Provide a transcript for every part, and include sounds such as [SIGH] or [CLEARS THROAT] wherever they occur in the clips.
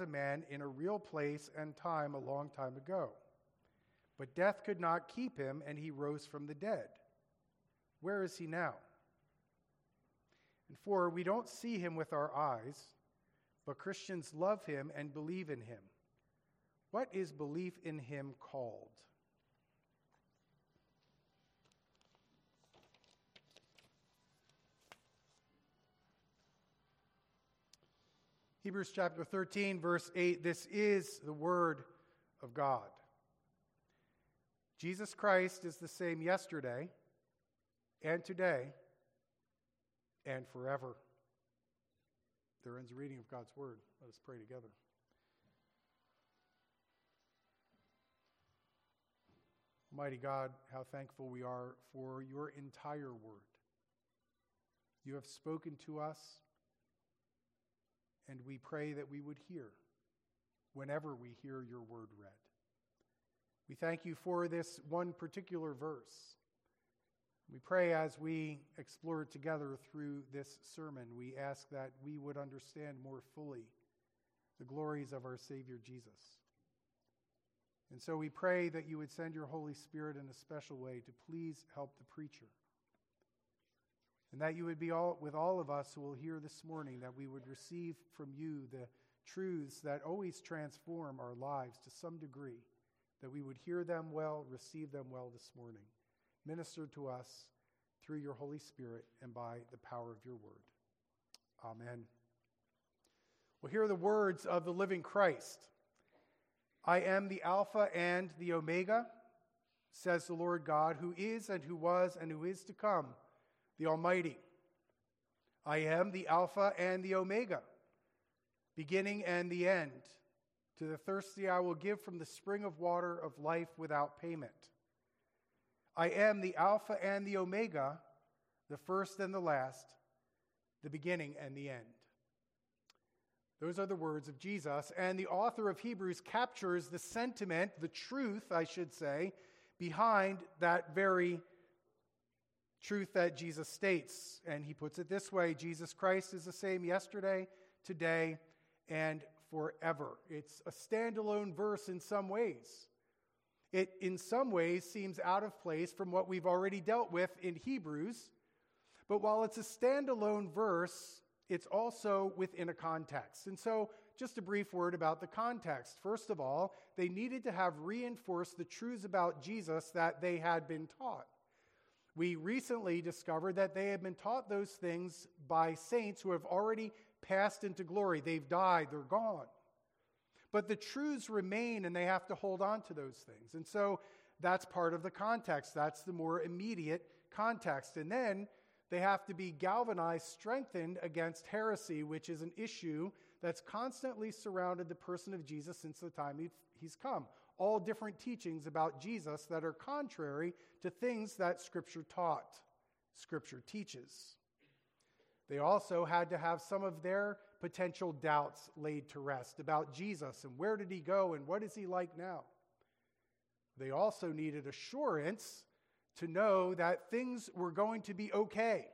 a man in a real place and time a long time ago. But death could not keep him, and he rose from the dead. Where is he now? And four, we don't see him with our eyes, but Christians love him and believe in him. What is belief in him called? Hebrews chapter 13, verse 8 this is the Word of God. Jesus Christ is the same yesterday and today and forever. There ends the reading of God's Word. Let us pray together. Almighty God, how thankful we are for your entire Word. You have spoken to us and we pray that we would hear whenever we hear your word read. We thank you for this one particular verse. We pray as we explore it together through this sermon, we ask that we would understand more fully the glories of our Savior Jesus. And so we pray that you would send your Holy Spirit in a special way to please help the preacher and that you would be all, with all of us who will hear this morning, that we would receive from you the truths that always transform our lives to some degree, that we would hear them well, receive them well this morning. Minister to us through your Holy Spirit and by the power of your word. Amen. Well, hear the words of the living Christ. I am the Alpha and the Omega, says the Lord God, who is and who was and who is to come the Almighty. I am the Alpha and the Omega, beginning and the end. To the thirsty, I will give from the spring of water of life without payment. I am the Alpha and the Omega, the first and the last, the beginning and the end. Those are the words of Jesus. And the author of Hebrews captures the sentiment, the truth, I should say, behind that very truth that Jesus states. And he puts it this way Jesus Christ is the same yesterday, today, and forever. It's a standalone verse in some ways. It, in some ways, seems out of place from what we've already dealt with in Hebrews. But while it's a standalone verse, it's also within a context. And so, just a brief word about the context. First of all, they needed to have reinforced the truths about Jesus that they had been taught. We recently discovered that they had been taught those things by saints who have already passed into glory. They've died, they're gone. But the truths remain and they have to hold on to those things. And so that's part of the context. That's the more immediate context. And then they have to be galvanized, strengthened against heresy, which is an issue that's constantly surrounded the person of Jesus since the time he's come all different teachings about Jesus that are contrary to things that Scripture taught, Scripture teaches. They also had to have some of their potential doubts laid to rest about Jesus and where did he go and what is he like now. They also needed assurance to know that things were going to be okay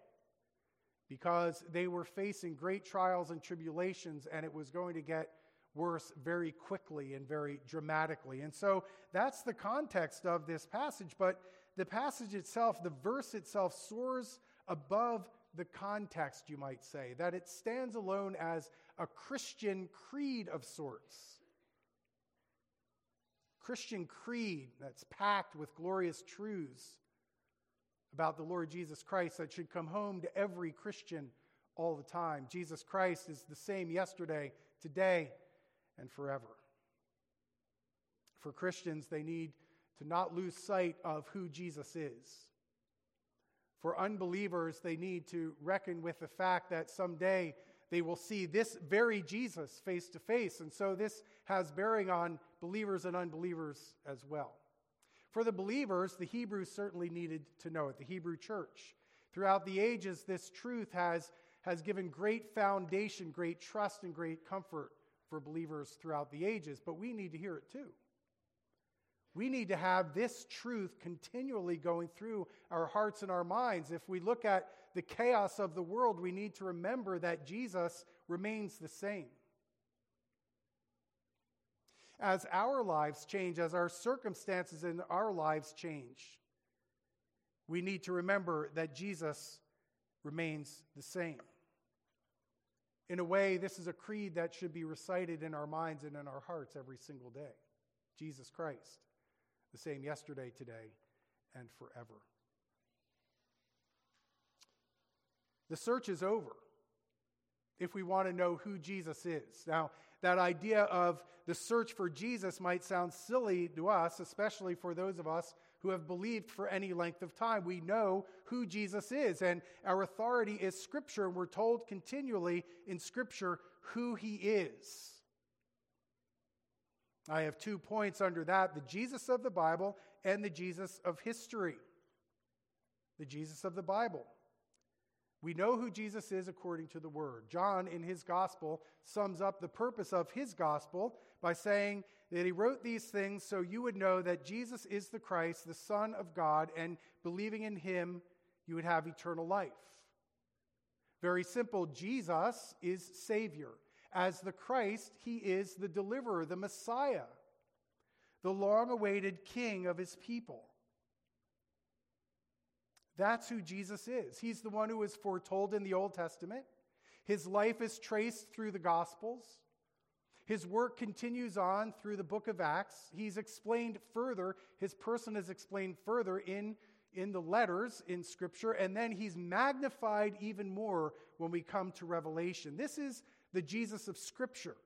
because they were facing great trials and tribulations and it was going to get worse very quickly and very dramatically. And so that's the context of this passage. But the passage itself, the verse itself, soars above the context, you might say, that it stands alone as a Christian creed of sorts. Christian creed that's packed with glorious truths about the Lord Jesus Christ that should come home to every Christian all the time. Jesus Christ is the same yesterday, today, and forever. For Christians, they need to not lose sight of who Jesus is. For unbelievers, they need to reckon with the fact that someday they will see this very Jesus face to face. And so this has bearing on believers and unbelievers as well. For the believers, the Hebrews certainly needed to know it, the Hebrew church. Throughout the ages, this truth has, has given great foundation, great trust, and great comfort for believers throughout the ages, but we need to hear it too. We need to have this truth continually going through our hearts and our minds. If we look at the chaos of the world, we need to remember that Jesus remains the same. as our lives change, as our circumstances in our lives change, we need to remember that Jesus remains the same. In a way, this is a creed that should be recited in our minds and in our hearts every single day. Jesus Christ, the same yesterday, today, and forever. The search is over if we want to know who Jesus is. Now, that idea of the search for Jesus might sound silly to us, especially for those of us who have believed for any length of time. We know who Jesus is, and our authority is Scripture, and we're told continually in Scripture who he is. I have two points under that the Jesus of the Bible and the Jesus of history. The Jesus of the Bible. We know who Jesus is according to the Word. John, in his gospel, sums up the purpose of his gospel by saying that he wrote these things so you would know that Jesus is the Christ, the Son of God, and believing in him, you would have eternal life. Very simple Jesus is Savior. As the Christ, he is the deliverer, the Messiah, the long awaited King of his people. That's who Jesus is. He's the one who was foretold in the Old Testament. His life is traced through the Gospels. His work continues on through the book of Acts. He's explained further, his person is explained further in, in the letters in Scripture, and then he's magnified even more when we come to Revelation. This is the Jesus of Scripture.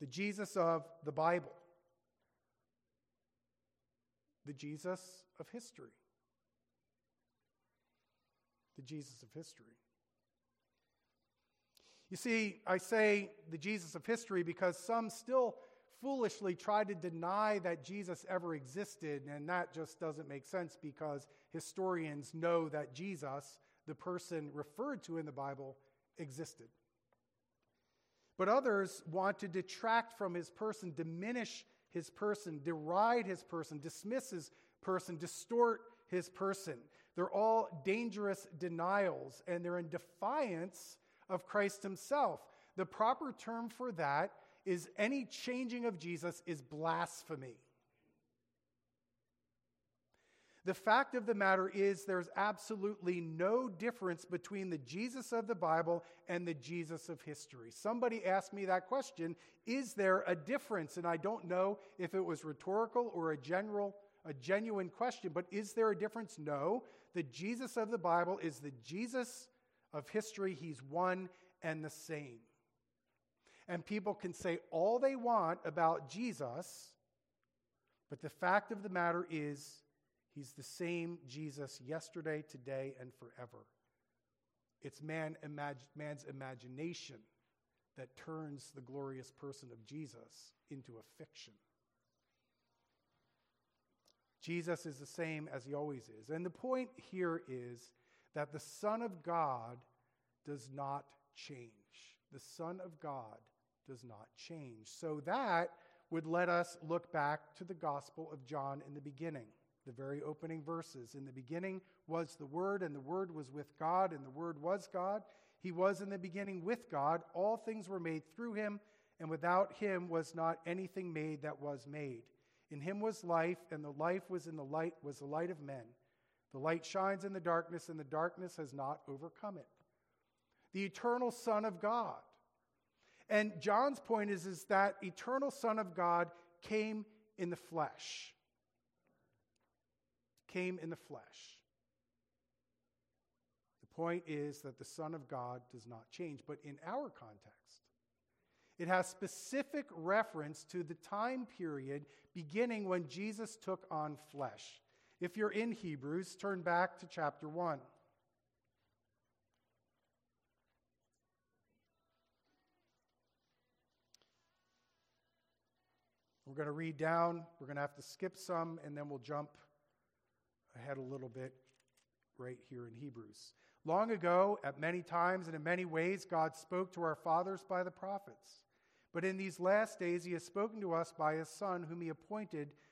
The Jesus of the Bible the Jesus of history. The Jesus of history. You see, I say the Jesus of history because some still foolishly try to deny that Jesus ever existed, and that just doesn't make sense because historians know that Jesus, the person referred to in the Bible, existed. But others want to detract from his person, diminish his person, deride his person, dismiss his person, distort his person. They're all dangerous denials, and they're in defiance of Christ himself. The proper term for that is any changing of Jesus is blasphemy. The fact of the matter is, there's absolutely no difference between the Jesus of the Bible and the Jesus of history. Somebody asked me that question Is there a difference? And I don't know if it was rhetorical or a general, a genuine question, but is there a difference? No. The Jesus of the Bible is the Jesus of history, He's one and the same. And people can say all they want about Jesus, but the fact of the matter is, He's the same Jesus yesterday, today, and forever. It's man, imag- man's imagination that turns the glorious person of Jesus into a fiction. Jesus is the same as he always is. And the point here is that the Son of God does not change. The Son of God does not change. So that would let us look back to the Gospel of John in the beginning the very opening verses. In the beginning was the Word, and the Word was with God, and the Word was God. He was in the beginning with God. All things were made through him, and without him was not anything made that was made. In him was life, and the life was in the light was the light of men. The light shines in the darkness, and the darkness has not overcome it. The eternal Son of God. And John's point is, is that eternal Son of God came in the flesh came in the flesh. The point is that the Son of God does not change. But in our context, it has specific reference to the time period beginning when Jesus took on flesh. If you're in Hebrews, turn back to chapter 1. We're going to read down, we're going to have to skip some, and then we'll jump ahead a little bit right here in Hebrews. Long ago, at many times and in many ways, God spoke to our fathers by the prophets. But in these last days, he has spoken to us by his Son, whom he appointed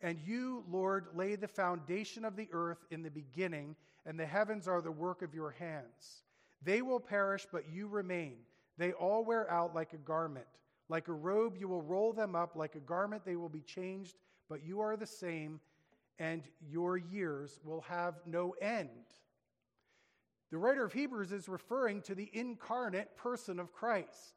and you, Lord, lay the foundation of the earth in the beginning, and the heavens are the work of your hands. They will perish, but you remain. They all wear out like a garment. Like a robe, you will roll them up. Like a garment, they will be changed, but you are the same, and your years will have no end. The writer of Hebrews is referring to the incarnate person of Christ.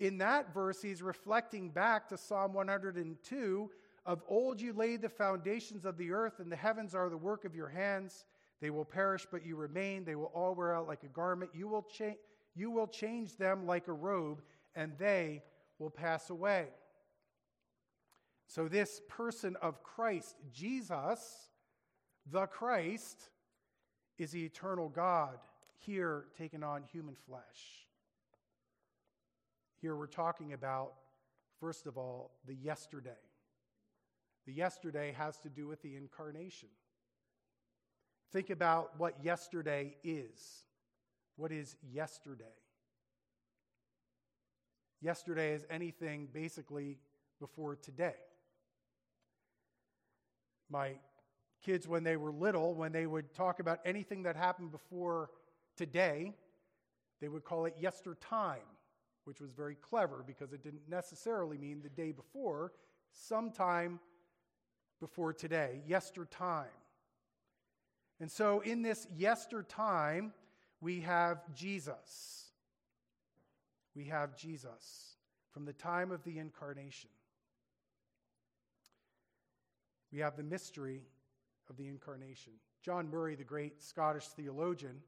In that verse, he's reflecting back to Psalm 102 of old you laid the foundations of the earth, and the heavens are the work of your hands. They will perish, but you remain. They will all wear out like a garment. You will, you will change them like a robe, and they will pass away. So, this person of Christ, Jesus, the Christ, is the eternal God, here taking on human flesh. Here we're talking about, first of all, the yesterday. The yesterday has to do with the incarnation. Think about what yesterday is. What is yesterday? Yesterday is anything basically before today. My kids, when they were little, when they would talk about anything that happened before today, they would call it yester time, which was very clever because it didn't necessarily mean the day before, sometime before today, yester time. And so in this yester time, we have Jesus. We have Jesus from the time of the incarnation. We have the mystery of the incarnation. John Murray, the great Scottish theologian,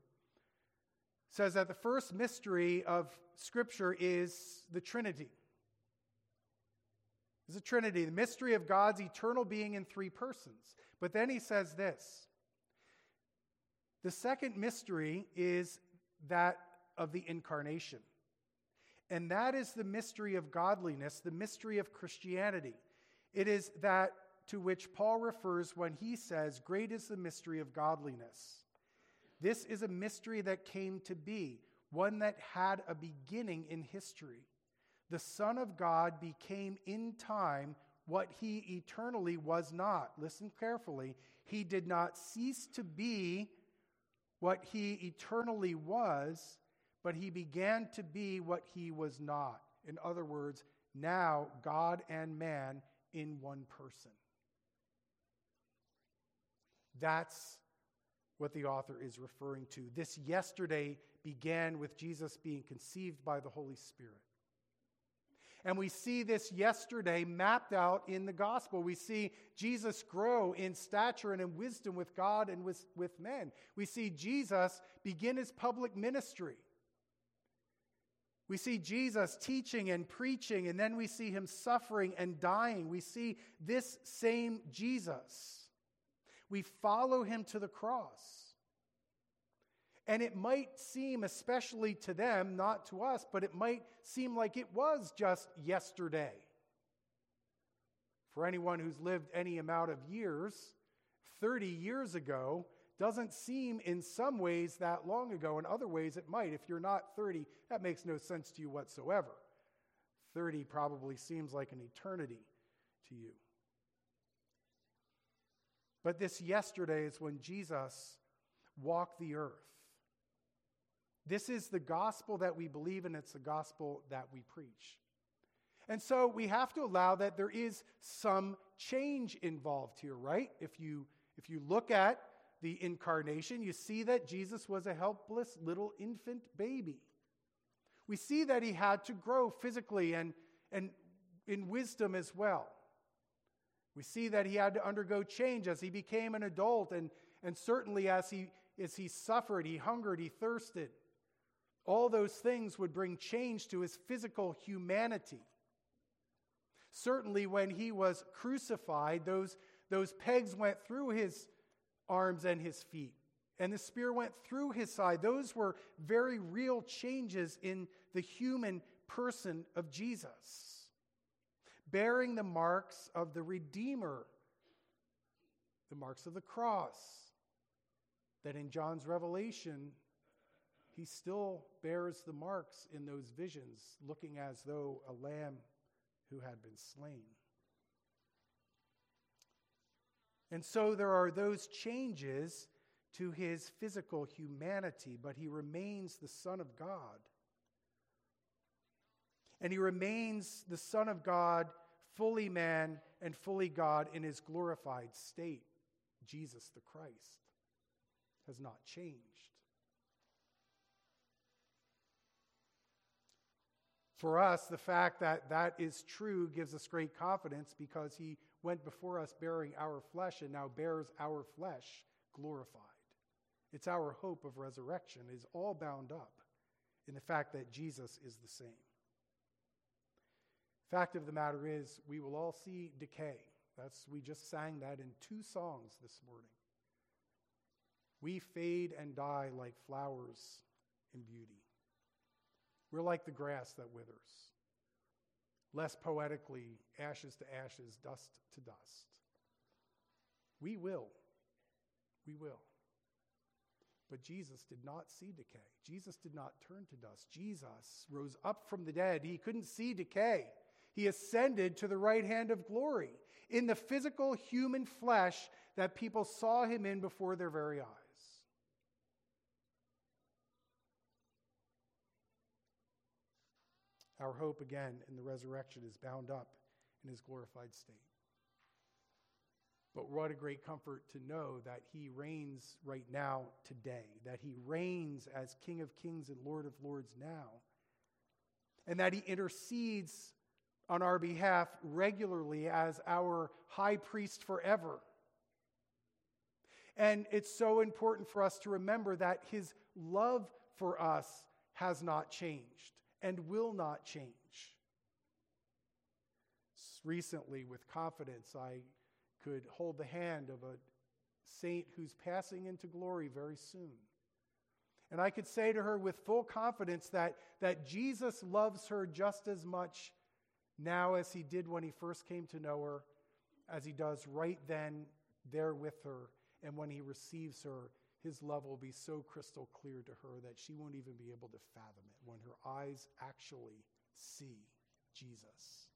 says that the first mystery of Scripture is the Trinity is a Trinity, the mystery of God's eternal being in three persons. But then he says this the second mystery is that of the incarnation. And that is the mystery of godliness, the mystery of Christianity. It is that to which Paul refers when he says, Great is the mystery of godliness. This is a mystery that came to be, one that had a beginning in history the Son of God became in time what he eternally was not. Listen carefully. He did not cease to be what he eternally was, but he began to be what he was not. In other words, now God and man in one person. That's what the author is referring to. This yesterday began with Jesus being conceived by the Holy Spirit. And we see this yesterday mapped out in the gospel. We see Jesus grow in stature and in wisdom with God and with, with men. We see Jesus begin his public ministry. We see Jesus teaching and preaching, and then we see him suffering and dying. We see this same Jesus. We follow him to the cross. And it might seem, especially to them, not to us, but it might seem like it was just yesterday. For anyone who's lived any amount of years, 30 years ago doesn't seem in some ways that long ago. In other ways, it might. If you're not 30, that makes no sense to you whatsoever. 30 probably seems like an eternity to you. But this yesterday is when Jesus walked the earth. This is the gospel that we believe in, it's the gospel that we preach. And so we have to allow that there is some change involved here, right? If you if you look at the incarnation, you see that Jesus was a helpless little infant baby. We see that he had to grow physically and, and in wisdom as well. We see that he had to undergo change as he became an adult, and, and certainly as he, as he suffered, he hungered, he thirsted. All those things would bring change to his physical humanity. Certainly, when he was crucified, those, those pegs went through his arms and his feet. and the spear went through his side. Those were very real changes in the human person of Jesus, bearing the marks of the Redeemer, the marks of the cross, that in John's revelation, he still bears the marks in those visions, looking as though a lamb who had been slain. And so there are those changes to his physical humanity, but he remains the Son of God. And he remains the Son of God, fully man and fully God in his glorified state. Jesus the Christ has not changed. For us, the fact that that is true gives us great confidence because he went before us bearing our flesh and now bears our flesh glorified. It's our hope of resurrection is all bound up in the fact that Jesus is the same. Fact of the matter is, we will all see decay. That's we just sang that in two songs this morning. We fade and die like flowers in beauty. We're like the grass that withers. Less poetically, ashes to ashes, dust to dust. We will. We will. But Jesus did not see decay. Jesus did not turn to dust. Jesus rose up from the dead. He couldn't see decay. He ascended to the right hand of glory in the physical human flesh that people saw him in before their very eyes. Our hope, again, in the resurrection is bound up in his glorified state. But what a great comfort to know that he reigns right now, today, that he reigns as King of kings and Lord of lords now, and that he intercedes on our behalf regularly as our high priest forever. And it's so important for us to remember that his love for us has not changed and will not change. Recently, with confidence, I could hold the hand of a saint who's passing into glory very soon. And I could say to her with full confidence that, that Jesus loves her just as much now as he did when he first came to know her, as he does right then, there with her. And when he receives her, his love will be so crystal clear to her that she won't even be able to fathom it when her eyes actually see Jesus.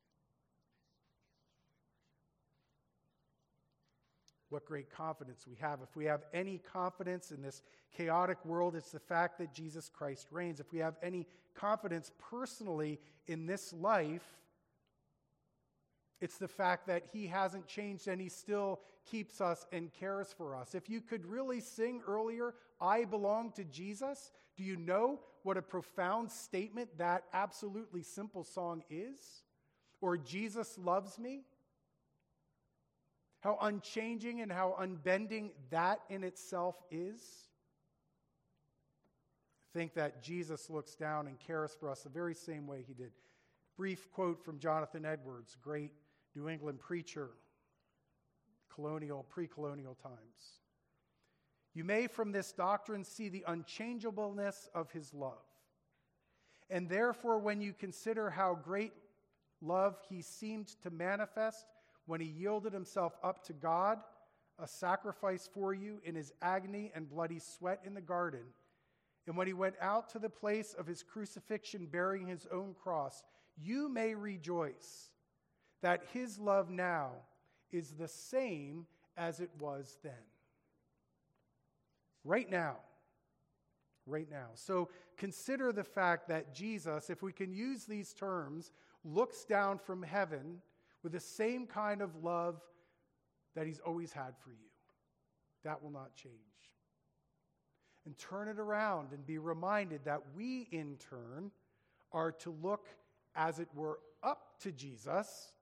What great confidence we have. If we have any confidence in this chaotic world, it's the fact that Jesus Christ reigns. If we have any confidence personally in this life, it's the fact that He hasn't changed and He still keeps us and cares for us. If you could really sing earlier, I belong to Jesus, do you know what a profound statement that absolutely simple song is? Or Jesus loves me? How unchanging and how unbending that in itself is. Think that Jesus looks down and cares for us the very same way he did. Brief quote from Jonathan Edwards, great New England preacher, colonial, pre colonial times. You may from this doctrine see the unchangeableness of his love. And therefore, when you consider how great love he seemed to manifest when he yielded himself up to God, a sacrifice for you in his agony and bloody sweat in the garden, and when he went out to the place of his crucifixion bearing his own cross, you may rejoice that his love now is the same as it was then. Right now. Right now. So consider the fact that Jesus, if we can use these terms, looks down from heaven with the same kind of love that he's always had for you. That will not change. And turn it around and be reminded that we, in turn, are to look, as it were, up to Jesus,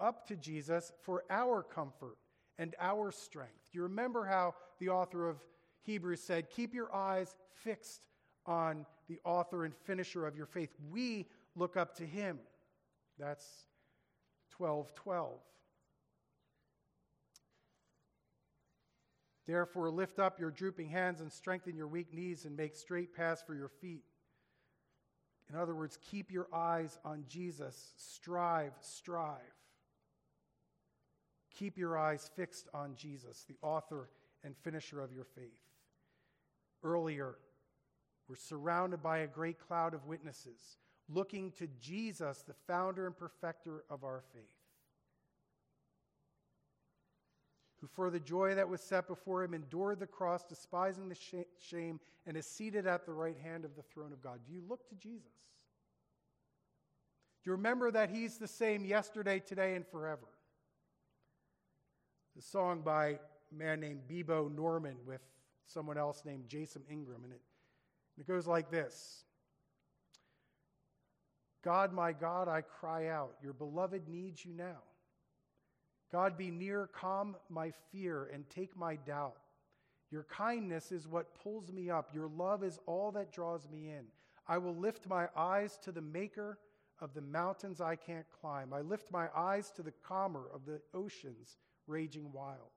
up to Jesus for our comfort and our strength. You remember how the author of Hebrews said, Keep your eyes fixed on the author and finisher of your faith? We look up to him. That's 12 12. Therefore, lift up your drooping hands and strengthen your weak knees and make straight paths for your feet. In other words, keep your eyes on Jesus. Strive, strive. Keep your eyes fixed on Jesus, the author and finisher of your faith. Earlier, we're surrounded by a great cloud of witnesses looking to Jesus, the founder and perfecter of our faith, who for the joy that was set before him endured the cross, despising the shame, and is seated at the right hand of the throne of God. Do you look to Jesus? Do you remember that he's the same yesterday, today, and forever? The song by a man named Bebo Norman with someone else named Jason Ingram, and it, it goes like this. God, my God, I cry out. Your beloved needs you now. God, be near, calm my fear, and take my doubt. Your kindness is what pulls me up. Your love is all that draws me in. I will lift my eyes to the maker of the mountains I can't climb. I lift my eyes to the calmer of the oceans raging wild.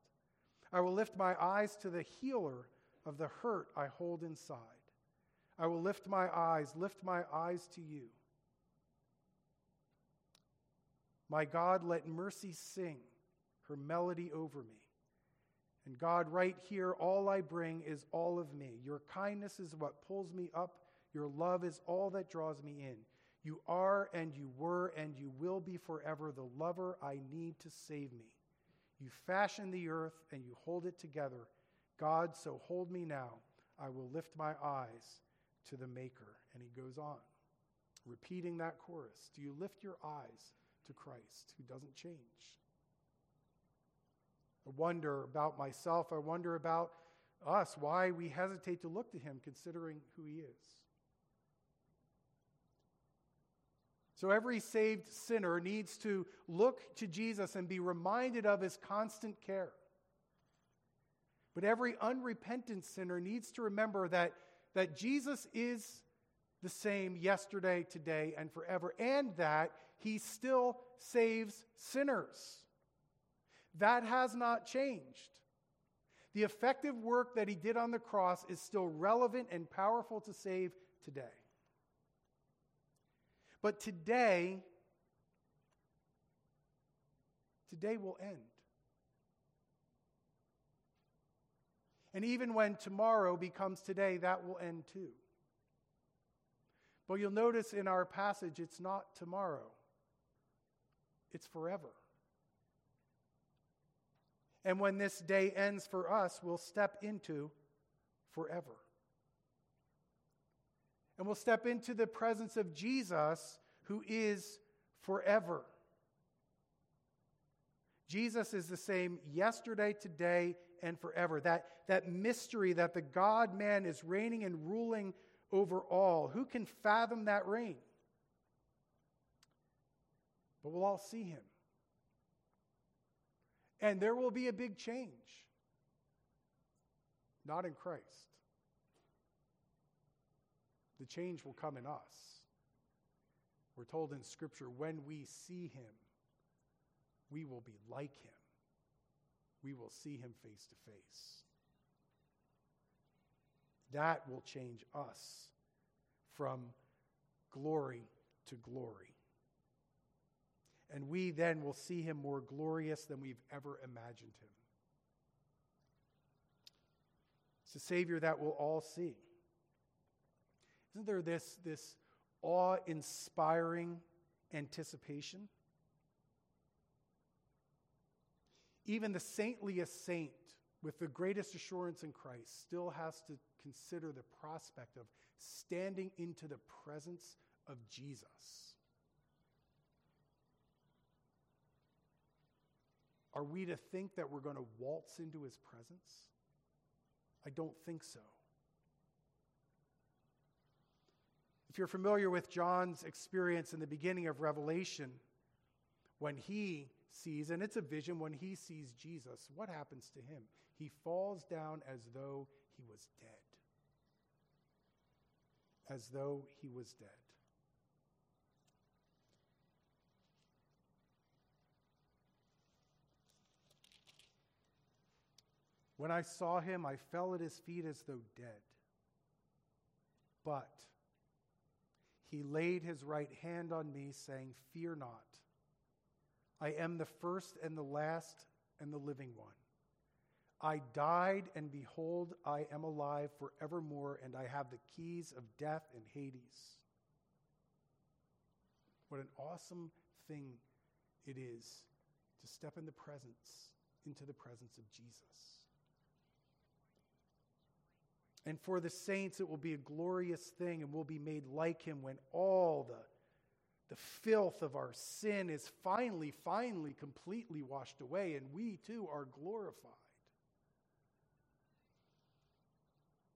I will lift my eyes to the healer of the hurt I hold inside. I will lift my eyes, lift my eyes to you. My God, let mercy sing her melody over me. And God, right here, all I bring is all of me. Your kindness is what pulls me up. Your love is all that draws me in. You are and you were and you will be forever the lover I need to save me. You fashion the earth and you hold it together. God, so hold me now. I will lift my eyes to the Maker. And he goes on, repeating that chorus. Do you lift your eyes to Christ who doesn't change. I wonder about myself. I wonder about us, why we hesitate to look to him considering who he is. So every saved sinner needs to look to Jesus and be reminded of his constant care. But every unrepentant sinner needs to remember that, that Jesus is the same yesterday, today, and forever, and that he still saves sinners. That has not changed. The effective work that he did on the cross is still relevant and powerful to save today. But today, today will end. And even when tomorrow becomes today, that will end too. But you'll notice in our passage, it's not tomorrow it's forever. And when this day ends for us, we'll step into forever. And we'll step into the presence of Jesus, who is forever. Jesus is the same yesterday, today, and forever. That, that mystery that the God man is reigning and ruling over all. Who can fathom that reign? but we'll all see him. And there will be a big change. Not in Christ. The change will come in us. We're told in Scripture when we see him, we will be like him. We will see him face to face. That will change us from glory to glory and we then will see him more glorious than we've ever imagined him. It's a Savior that we'll all see. Isn't there this, this awe inspiring anticipation? Even the saintliest saint with the greatest assurance in Christ still has to consider the prospect of standing into the presence of Jesus. Are we to think that we're going to waltz into his presence? I don't think so. If you're familiar with John's experience in the beginning of Revelation, when he sees, and it's a vision, when he sees Jesus, what happens to him? He falls down as though he was dead. As though he was dead. When I saw him, I fell at his feet as though dead. But he laid his right hand on me, saying, Fear not. I am the first and the last and the living one. I died, and behold, I am alive forevermore, and I have the keys of death and Hades. What an awesome thing it is to step in the presence, into the presence of Jesus. And for the saints, it will be a glorious thing, and we'll be made like him when all the, the filth of our sin is finally, finally, completely washed away, and we too are glorified.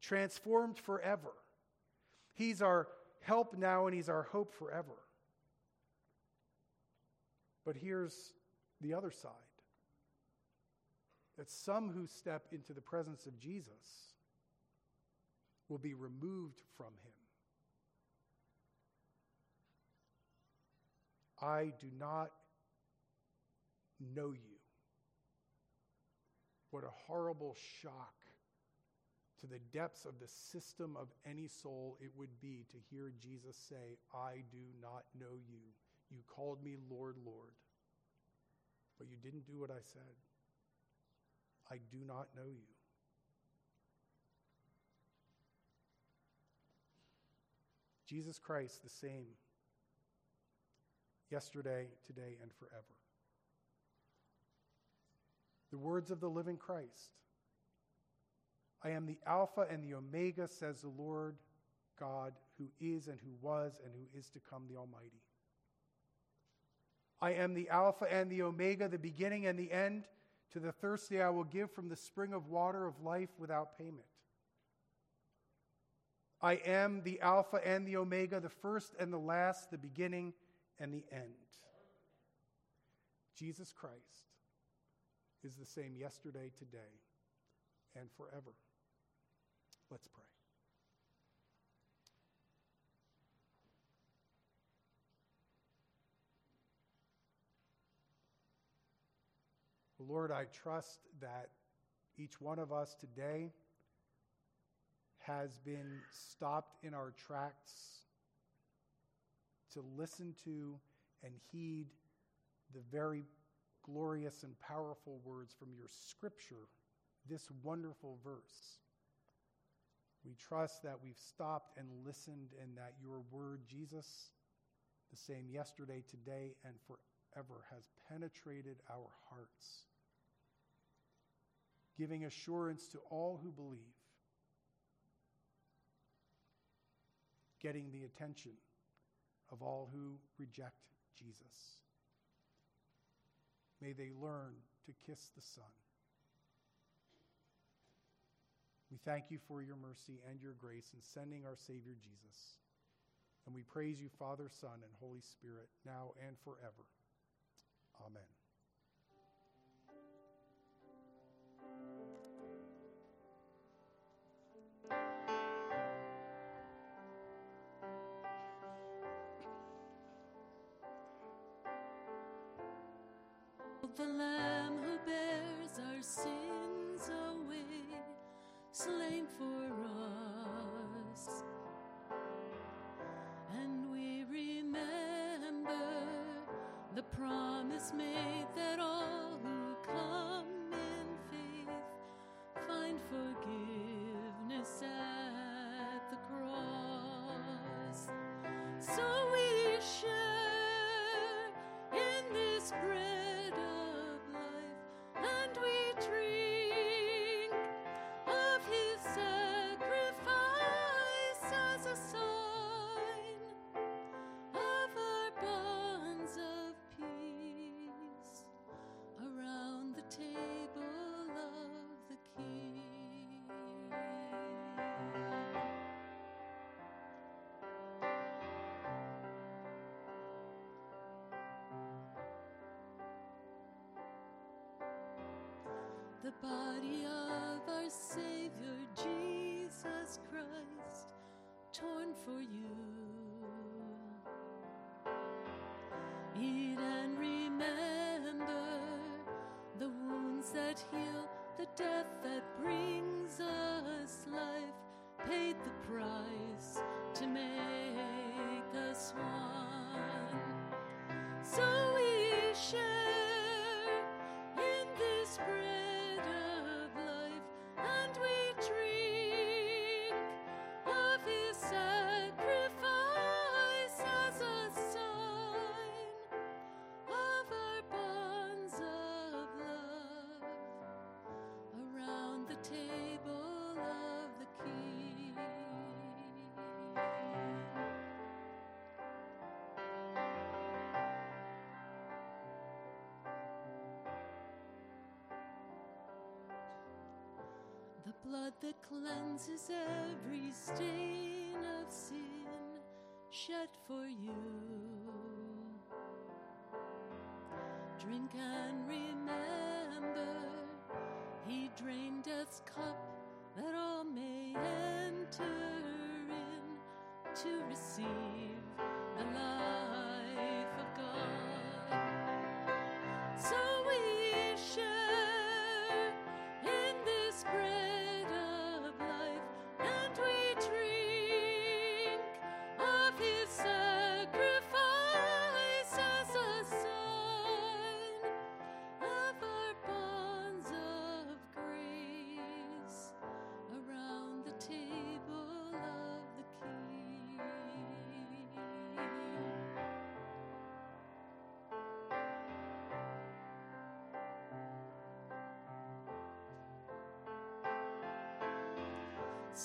Transformed forever. He's our help now, and He's our hope forever. But here's the other side that some who step into the presence of Jesus will be removed from him. I do not know you. What a horrible shock to the depths of the system of any soul it would be to hear Jesus say, I do not know you. You called me Lord, Lord, but you didn't do what I said. I do not know you. Jesus Christ, the same yesterday, today, and forever. The words of the living Christ I am the Alpha and the Omega, says the Lord God, who is and who was and who is to come, the Almighty. I am the Alpha and the Omega, the beginning and the end. To the thirsty I will give from the spring of water of life without payment. I am the Alpha and the Omega, the first and the last, the beginning and the end. Jesus Christ is the same yesterday, today, and forever. Let's pray. Lord, I trust that each one of us today has been stopped in our tracks to listen to and heed the very glorious and powerful words from your scripture, this wonderful verse. We trust that we've stopped and listened and that your word, Jesus, the same yesterday, today, and forever, has penetrated our hearts, giving assurance to all who believe getting the attention of all who reject Jesus. May they learn to kiss the Son. We thank you for your mercy and your grace in sending our Savior Jesus. And we praise you, Father, Son, and Holy Spirit, now and forever. Amen. The Lamb who bears our sins away, slain for us. The body of our Savior Jesus Christ, torn for you. Eat and remember the wounds that heal, the death that brings us life, paid the price table of the King. The blood that cleanses every stain of sin shed for you. Drink in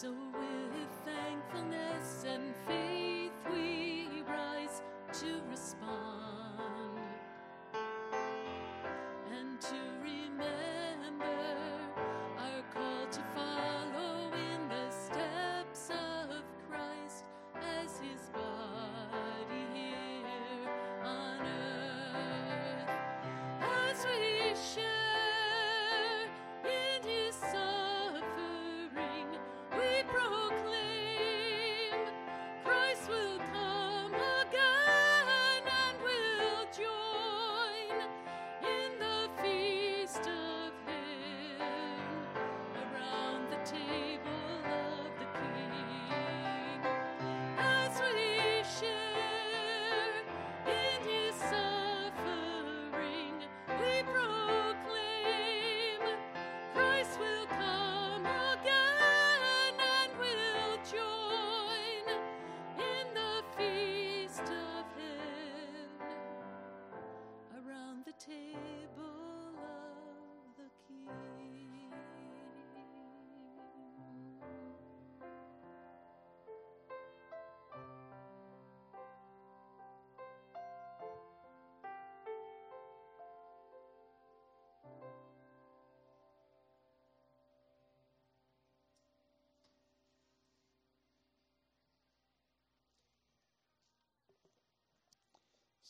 So with thankfulness and faith we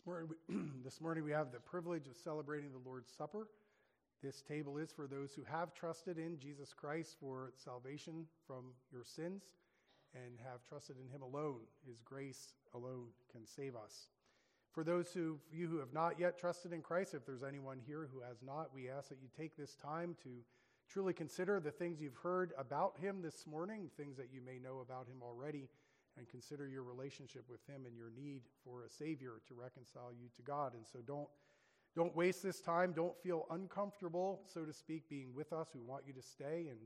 This morning, we, [CLEARS THROAT] this morning we have the privilege of celebrating the Lord's Supper. This table is for those who have trusted in Jesus Christ for salvation from your sins and have trusted in Him alone. His grace alone can save us. For those who, you who have not yet trusted in Christ, if there's anyone here who has not, we ask that you take this time to truly consider the things you've heard about Him this morning, things that you may know about Him already, and consider your relationship with Him and your need for a Savior to reconcile you to God. And so don't, don't waste this time. Don't feel uncomfortable, so to speak, being with us. We want you to stay. And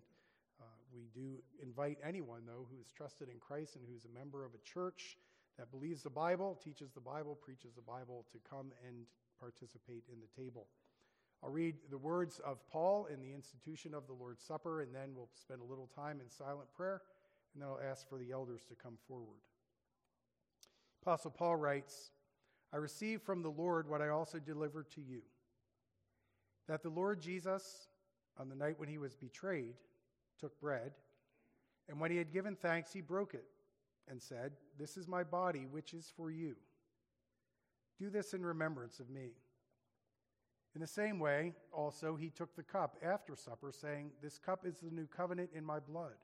uh, we do invite anyone, though, who is trusted in Christ and who's a member of a church that believes the Bible, teaches the Bible, preaches the Bible, to come and participate in the table. I'll read the words of Paul in the institution of the Lord's Supper, and then we'll spend a little time in silent prayer, and then I'll ask for the elders to come forward. Apostle Paul writes, I received from the Lord what I also delivered to you that the Lord Jesus, on the night when he was betrayed, took bread, and when he had given thanks, he broke it and said, This is my body, which is for you. Do this in remembrance of me. In the same way, also, he took the cup after supper, saying, This cup is the new covenant in my blood.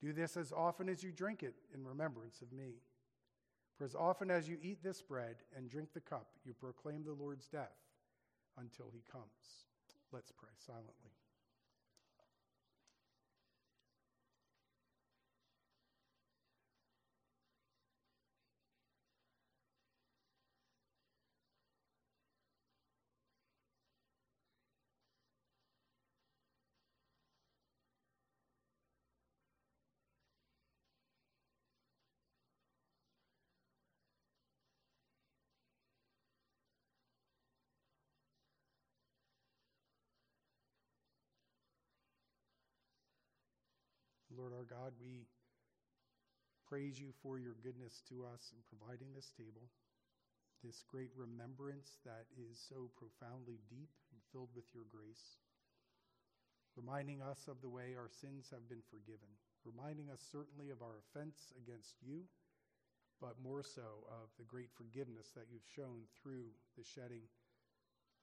Do this as often as you drink it in remembrance of me. For as often as you eat this bread and drink the cup, you proclaim the Lord's death until he comes. Let's pray silently. Lord our God, we praise you for your goodness to us in providing this table, this great remembrance that is so profoundly deep and filled with your grace, reminding us of the way our sins have been forgiven, reminding us certainly of our offense against you, but more so of the great forgiveness that you've shown through the shedding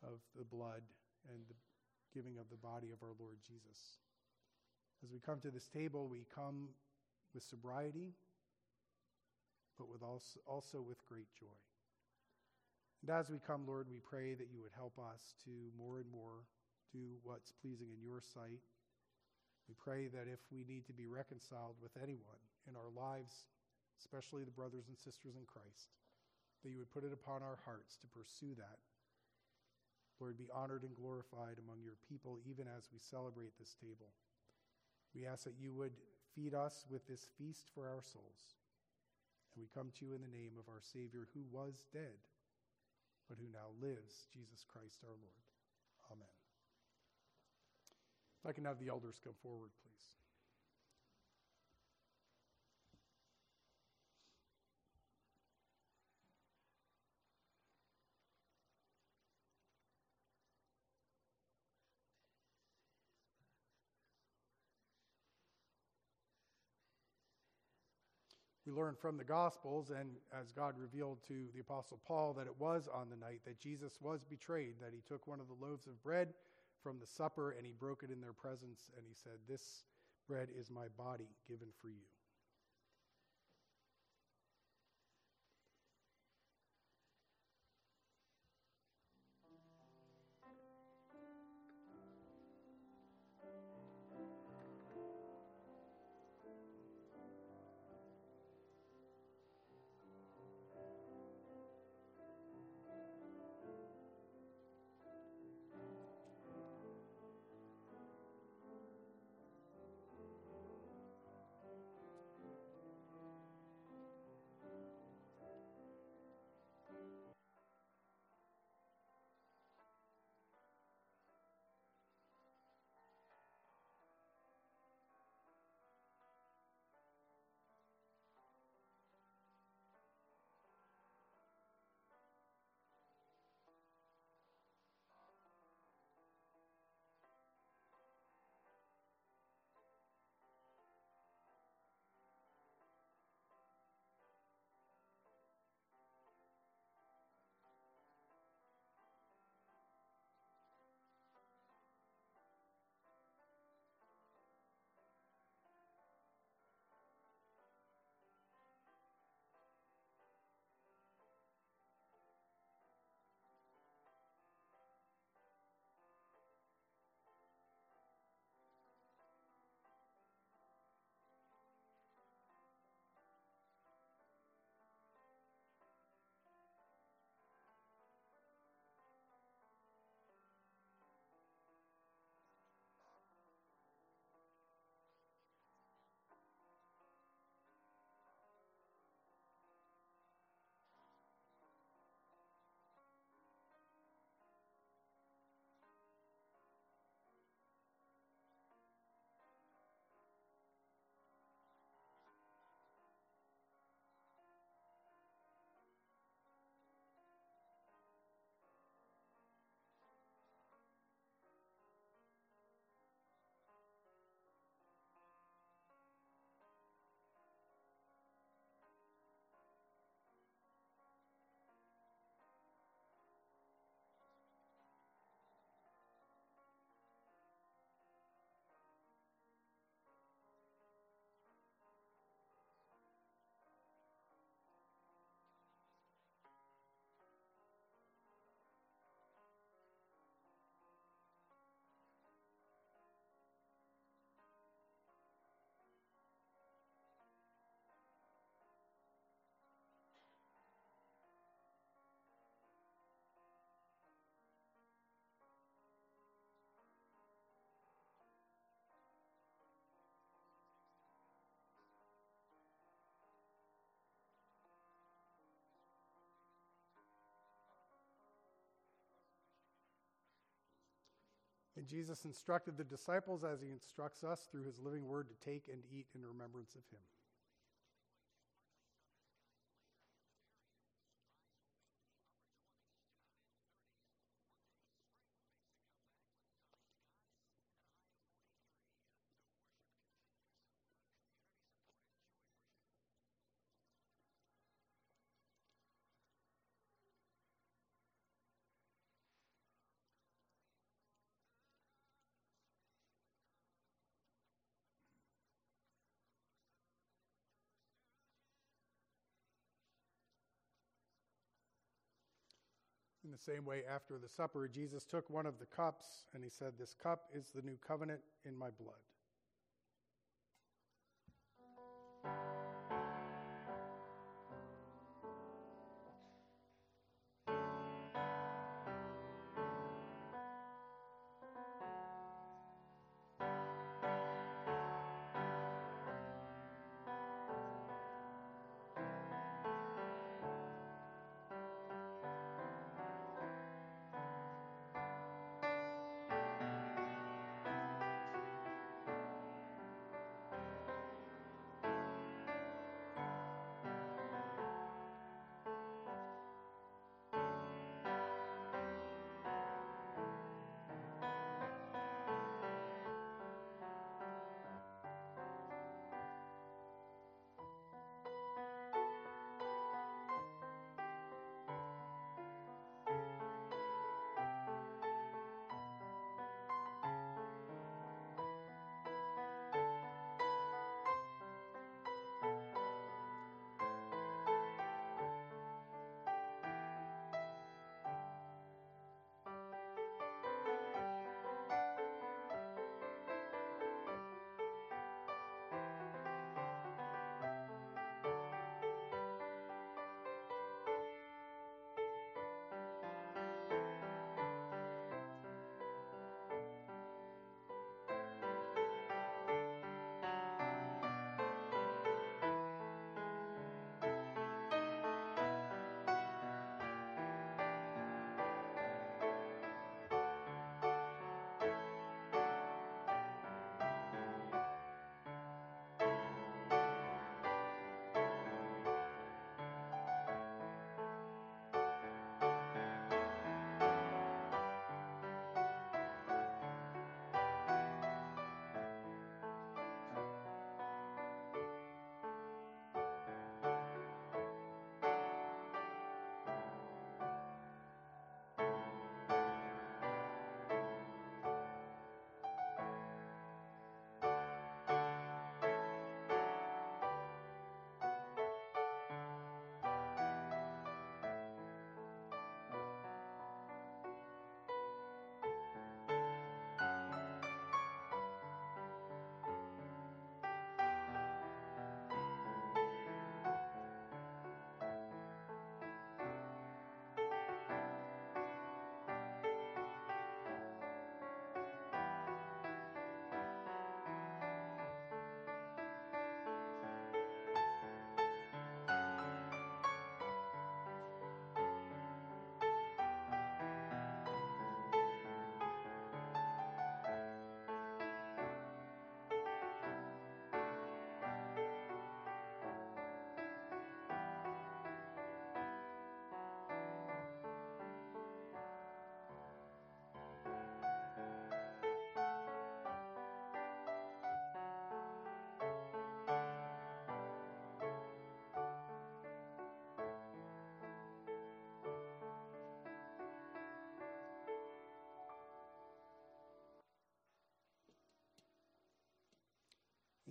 of the blood and the giving of the body of our Lord Jesus. As we come to this table, we come with sobriety, but with also, also with great joy. And as we come, Lord, we pray that you would help us to more and more do what's pleasing in your sight. We pray that if we need to be reconciled with anyone in our lives, especially the brothers and sisters in Christ, that you would put it upon our hearts to pursue that. Lord, be honored and glorified among your people, even as we celebrate this table. We ask that you would feed us with this feast for our souls. And we come to you in the name of our Savior who was dead, but who now lives, Jesus Christ our Lord. Amen. If I can have the elders come forward, please. Learn from the Gospels, and as God revealed to the Apostle Paul, that it was on the night that Jesus was betrayed, that he took one of the loaves of bread from the supper and he broke it in their presence, and he said, This bread is my body given for you. Jesus instructed the disciples as he instructs us through his living word to take and eat in remembrance of him. In the same way, after the supper, Jesus took one of the cups and he said, This cup is the new covenant in my blood.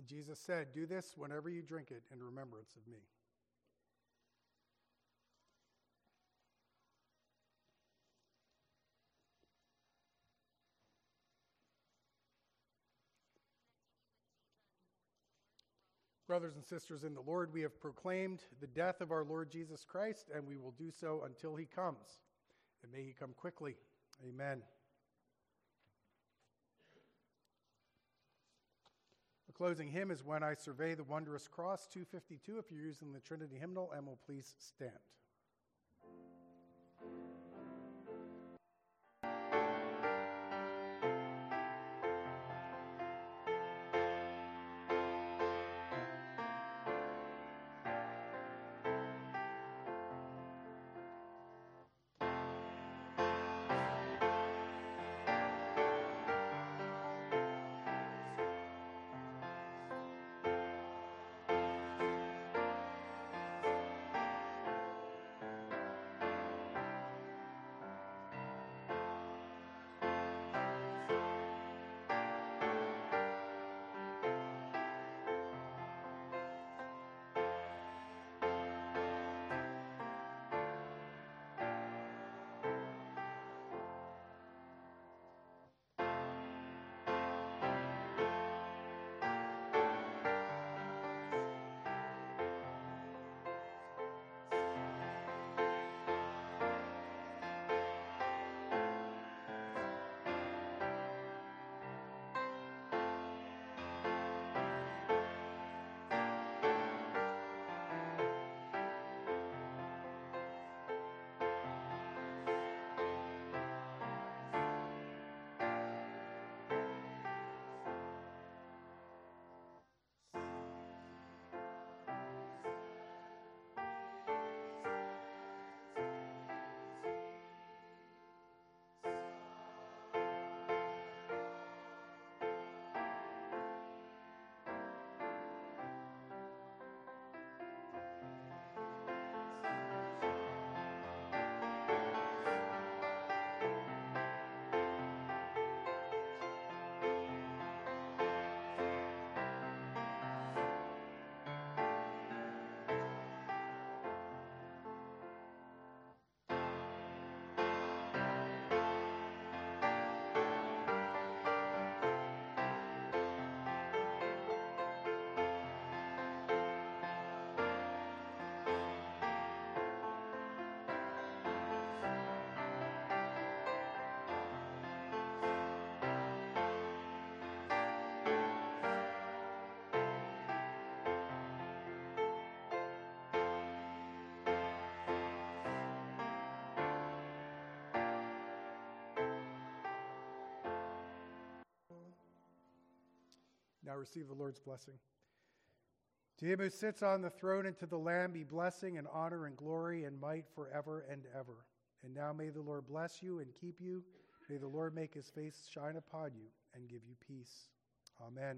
Jesus said, Do this whenever you drink it in remembrance of me. Brothers and sisters in the Lord, we have proclaimed the death of our Lord Jesus Christ, and we will do so until he comes. And may he come quickly. Amen. Closing hymn is When I Survey the Wondrous Cross, 252. If you're using the Trinity hymnal, and will please stand. Now receive the Lord's blessing. To him who sits on the throne and to the Lamb be blessing and honor and glory and might forever and ever. And now may the Lord bless you and keep you. May the Lord make his face shine upon you and give you peace. Amen.